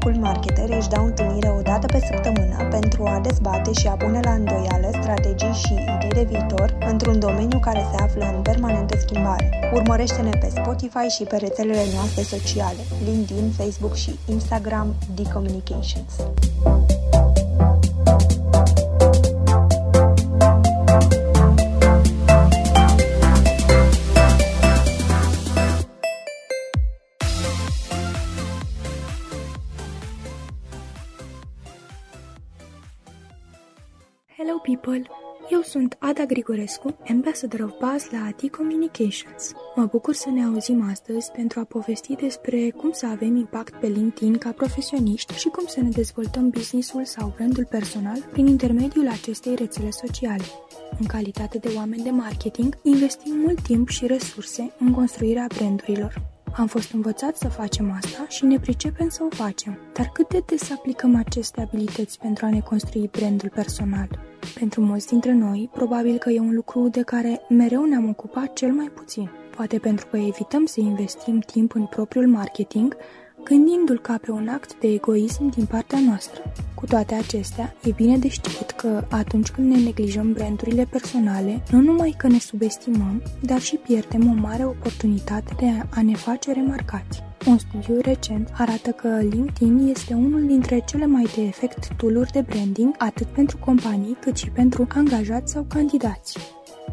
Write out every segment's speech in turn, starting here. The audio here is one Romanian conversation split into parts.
Cool Marketer își dau întâlnire o dată pe săptămână pentru a dezbate și a pune la îndoială strategii și idei de viitor într-un domeniu care se află în permanentă schimbare. Urmărește-ne pe Spotify și pe rețelele noastre sociale, LinkedIn, Facebook și Instagram, D-Communications. Hello people! Eu sunt Ada Grigorescu, Ambassador of Buzz la AT Communications. Mă bucur să ne auzim astăzi pentru a povesti despre cum să avem impact pe LinkedIn ca profesioniști și cum să ne dezvoltăm businessul sau brandul personal prin intermediul acestei rețele sociale. În calitate de oameni de marketing, investim mult timp și resurse în construirea brandurilor. Am fost învățați să facem asta și ne pricepem să o facem. Dar cât de des aplicăm aceste abilități pentru a ne construi brandul personal? Pentru mulți dintre noi, probabil că e un lucru de care mereu ne-am ocupat cel mai puțin. Poate pentru că evităm să investim timp în propriul marketing, gândindu-l ca pe un act de egoism din partea noastră. Cu toate acestea, e bine de știut că atunci când ne neglijăm brandurile personale, nu numai că ne subestimăm, dar și pierdem o mare oportunitate de a ne face remarcați. Un studiu recent arată că LinkedIn este unul dintre cele mai de efect tooluri de branding atât pentru companii cât și pentru angajați sau candidați.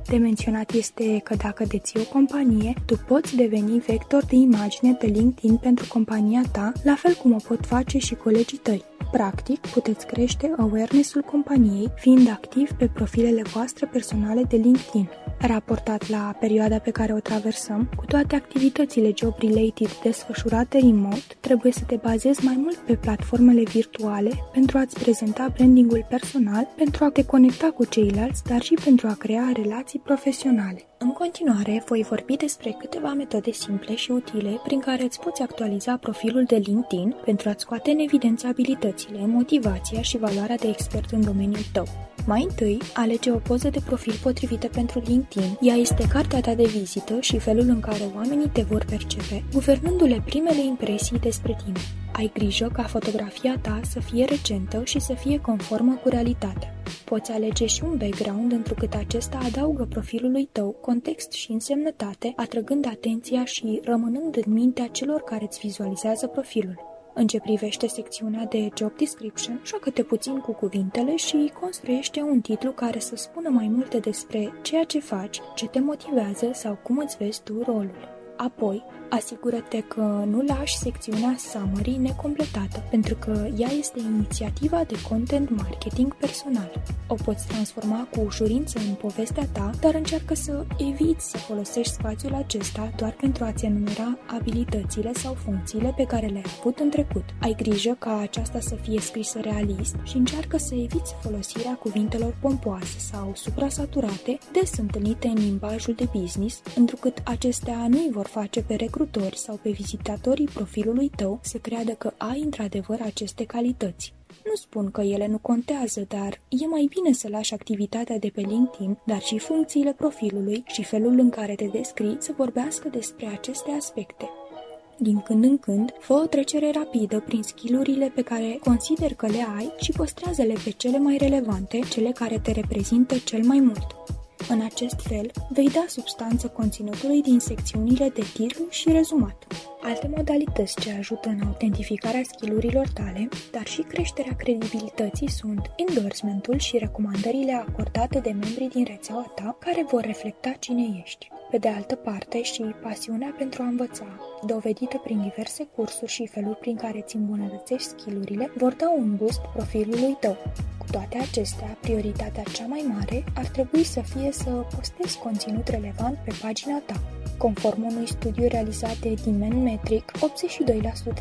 De menționat este că dacă deții o companie, tu poți deveni vector de imagine pe LinkedIn pentru compania ta, la fel cum o pot face și colegii tăi. Practic, puteți crește awareness-ul companiei fiind activ pe profilele voastre personale de LinkedIn. Raportat la perioada pe care o traversăm, cu toate activitățile job-related desfășurate remote, trebuie să te bazezi mai mult pe platformele virtuale pentru a-ți prezenta brandingul personal, pentru a te conecta cu ceilalți, dar și pentru a crea relații profesionale. În continuare, voi vorbi despre câteva metode simple și utile prin care îți poți actualiza profilul de LinkedIn pentru a-ți scoate în evidență abilitățile, motivația și valoarea de expert în domeniul tău. Mai întâi, alege o poză de profil potrivită pentru LinkedIn. Ea este cartea ta de vizită și felul în care oamenii te vor percepe, guvernându-le primele impresii despre tine. Ai grijă ca fotografia ta să fie recentă și să fie conformă cu realitatea. Poți alege și un background întrucât acesta adaugă profilului tău context și însemnătate, atrăgând atenția și rămânând în mintea celor care îți vizualizează profilul. În ce privește secțiunea de job description, joacă-te puțin cu cuvintele și construiește un titlu care să spună mai multe despre ceea ce faci, ce te motivează sau cum îți vezi tu rolul. Apoi, asigură-te că nu lași secțiunea summary necompletată, pentru că ea este inițiativa de content marketing personal. O poți transforma cu ușurință în povestea ta, dar încearcă să eviți să folosești spațiul acesta doar pentru a-ți enumera abilitățile sau funcțiile pe care le-ai avut în trecut. Ai grijă ca aceasta să fie scrisă realist și încearcă să eviți folosirea cuvintelor pompoase sau suprasaturate des întâlnite în limbajul de business, întrucât acestea nu îi vor face pe recrutori sau pe vizitatorii profilului tău să creadă că ai într-adevăr aceste calități. Nu spun că ele nu contează, dar e mai bine să lași activitatea de pe LinkedIn, dar și funcțiile profilului și felul în care te descrii să vorbească despre aceste aspecte. Din când în când, fă o trecere rapidă prin skillurile pe care consider că le ai și păstrează-le pe cele mai relevante, cele care te reprezintă cel mai mult. În acest fel, vei da substanță conținutului din secțiunile de titlu și rezumat. Alte modalități ce ajută în autentificarea skillurilor tale, dar și creșterea credibilității sunt endorsementul și recomandările acordate de membrii din rețeaua ta care vor reflecta cine ești. Pe de altă parte, și pasiunea pentru a învăța, dovedită prin diverse cursuri și feluri prin care îți îmbunătățești skillurile, vor da un boost profilului tău. Cu toate acestea, prioritatea cea mai mare ar trebui să fie să postezi conținut relevant pe pagina ta. Conform unui studiu realizat de Demand Metric,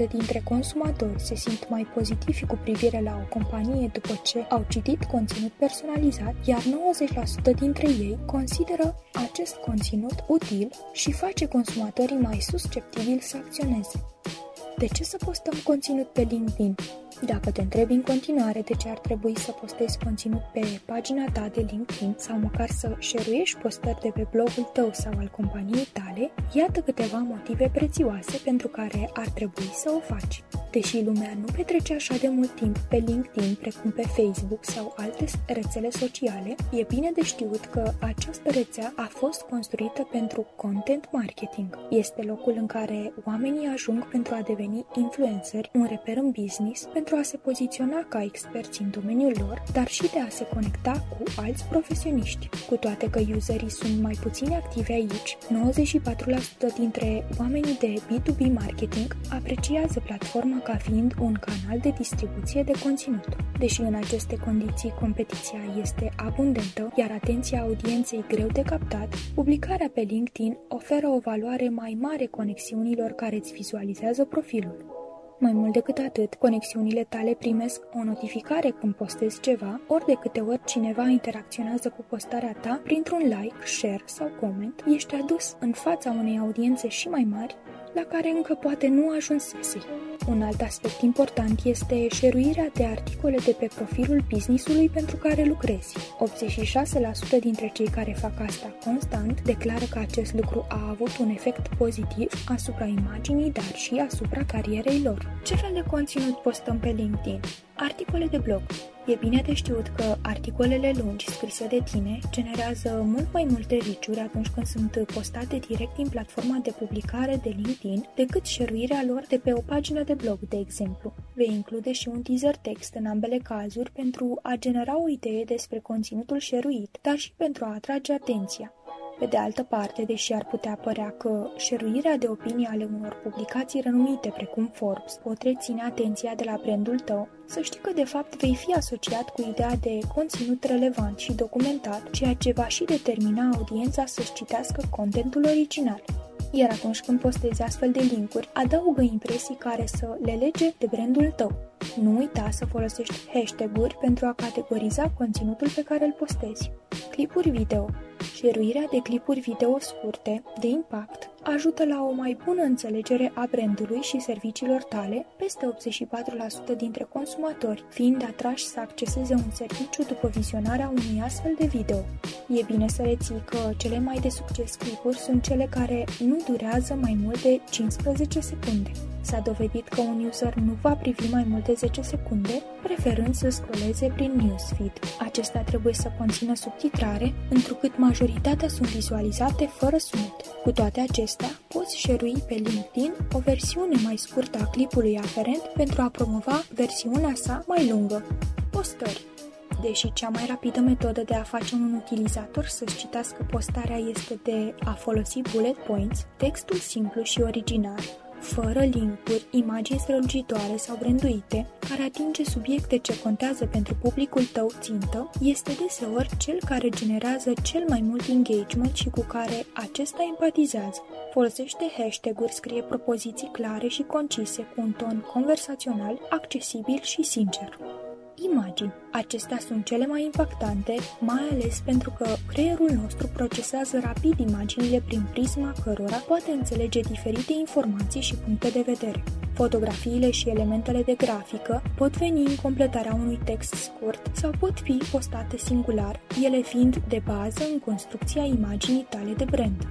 82% dintre consumatori se simt mai pozitivi cu privire la o companie după ce au citit conținut personalizat, iar 90% dintre ei consideră acest conținut util și face consumatorii mai susceptibili să acționeze. De ce să postăm conținut pe LinkedIn? Dacă te întrebi în continuare de ce ar trebui să postezi conținut pe pagina ta de LinkedIn sau măcar să șeruiești postări de pe blogul tău sau al companiei tale, iată câteva motive prețioase pentru care ar trebui să o faci. Deși lumea nu petrece așa de mult timp pe LinkedIn precum pe Facebook sau alte rețele sociale, e bine de știut că această rețea a fost construită pentru content marketing. Este locul în care oamenii ajung pentru a deveni influenceri, un reper în business, pentru a se poziționa ca experți în domeniul lor, dar și de a se conecta cu alți profesioniști. Cu toate că userii sunt mai puțin activi aici, 94% dintre oamenii de B2B marketing apreciază platforma ca fiind un canal de distribuție de conținut. Deși în aceste condiții competiția este abundentă, iar atenția audienței greu de captat, publicarea pe LinkedIn oferă o valoare mai mare conexiunilor care îți vizualizează profilul. Mai mult decât atât, conexiunile tale primesc o notificare când postezi ceva, ori de câte ori cineva interacționează cu postarea ta printr-un like, share sau comment, ești adus în fața unei audiențe și mai mari la care încă poate nu ajunsese. Un alt aspect important este șeruirea de articole de pe profilul businessului pentru care lucrezi. 86% dintre cei care fac asta constant declară că acest lucru a avut un efect pozitiv asupra imaginii, dar și asupra carierei lor. Ce fel de conținut postăm pe LinkedIn? Articole de blog. E bine de știut că articolele lungi scrise de tine generează mult mai multe riciuri atunci când sunt postate direct din platforma de publicare de LinkedIn decât șeruirea lor de pe o pagină de blog, de exemplu. Vei include și un teaser text în ambele cazuri pentru a genera o idee despre conținutul șeruit, dar și pentru a atrage atenția. Pe de altă parte, deși ar putea părea că șeruirea de opinii ale unor publicații renumite precum Forbes pot reține atenția de la brandul tău, să știi că de fapt vei fi asociat cu ideea de conținut relevant și documentat, ceea ce va și determina audiența să-și citească contentul original. Iar atunci când postezi astfel de linkuri, adaugă impresii care să le lege de brandul tău. Nu uita să folosești hashtag-uri pentru a categoriza conținutul pe care îl postezi. Clipuri video Șeruirea de clipuri video scurte, de impact, ajută la o mai bună înțelegere a brandului și serviciilor tale, peste 84% dintre consumatori, fiind atrași să acceseze un serviciu după vizionarea unui astfel de video. E bine să reții că cele mai de succes clipuri sunt cele care nu durează mai mult de 15 secunde. S-a dovedit că un user nu va privi mai mult de 10 secunde, preferând să scrolleze prin newsfeed. Acesta trebuie să conțină subtitrare, întrucât majoritatea sunt vizualizate fără sunet. Cu toate acestea, poți șerui pe LinkedIn o versiune mai scurtă a clipului aferent pentru a promova versiunea sa mai lungă. Postări Deși cea mai rapidă metodă de a face un utilizator să-și citească postarea este de a folosi bullet points, textul simplu și original, fără linkuri, imagini strălucitoare sau branduite, care atinge subiecte ce contează pentru publicul tău țintă, este deseori cel care generează cel mai mult engagement și cu care acesta empatizează. Folosește hashtag-uri, scrie propoziții clare și concise cu un ton conversațional, accesibil și sincer imagini. Acestea sunt cele mai impactante, mai ales pentru că creierul nostru procesează rapid imaginile prin prisma cărora poate înțelege diferite informații și puncte de vedere. Fotografiile și elementele de grafică pot veni în completarea unui text scurt sau pot fi postate singular, ele fiind de bază în construcția imaginii tale de brand.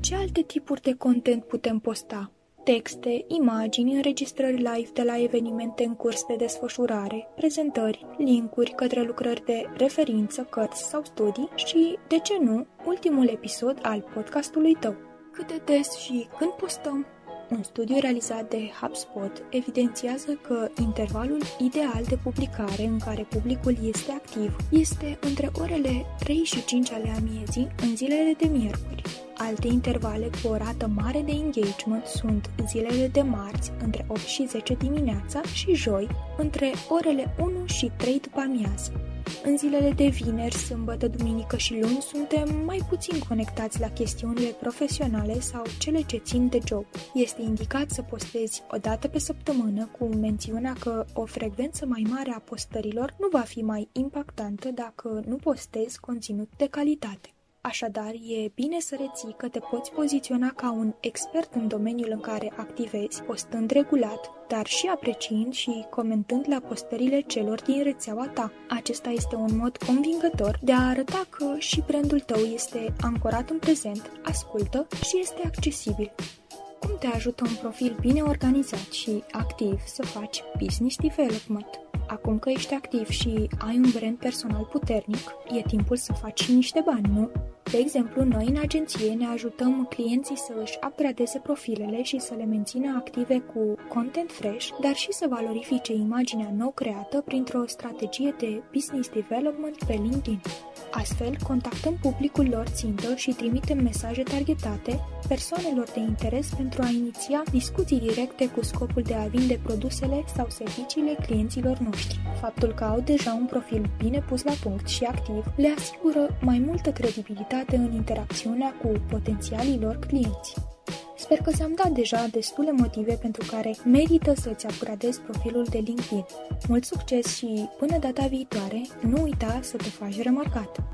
Ce alte tipuri de content putem posta? Texte, imagini, înregistrări live de la evenimente în curs de desfășurare, prezentări, linkuri către lucrări de referință, cărți sau studii și, de ce nu, ultimul episod al podcastului tău. Cât de des și când postăm? Un studiu realizat de HubSpot evidențiază că intervalul ideal de publicare în care publicul este activ este între orele 3 și 5 ale amiezii în zilele de miercuri. Alte intervale cu o rată mare de engagement sunt zilele de marți între 8 și 10 dimineața și joi între orele 1 și 3 după amiază. În zilele de vineri, sâmbătă, duminică și luni suntem mai puțin conectați la chestiunile profesionale sau cele ce țin de job. Este indicat să postezi o dată pe săptămână cu mențiunea că o frecvență mai mare a postărilor nu va fi mai impactantă dacă nu postezi conținut de calitate. Așadar, e bine să reții că te poți poziționa ca un expert în domeniul în care activezi, postând regulat, dar și apreciind și comentând la postările celor din rețeaua ta. Acesta este un mod convingător de a arăta că și brandul tău este ancorat în prezent, ascultă și este accesibil. Cum te ajută un profil bine organizat și activ să faci business development? Acum că ești activ și ai un brand personal puternic, e timpul să faci niște bani, nu? De exemplu, noi în agenție ne ajutăm clienții să își upgradeze profilele și să le mențină active cu content fresh, dar și să valorifice imaginea nou creată printr-o strategie de business development pe LinkedIn. Astfel, contactăm publicul lor țintă și trimitem mesaje targetate persoanelor de interes pentru a iniția discuții directe cu scopul de a vinde produsele sau serviciile clienților noștri. Faptul că au deja un profil bine pus la punct și activ le asigură mai multă credibilitate în interacțiunea cu potențialii lor clienți. Sper că ți-am dat deja destule motive pentru care merită să-ți upgradezi profilul de LinkedIn. Mult succes și până data viitoare, nu uita să te faci remarcat!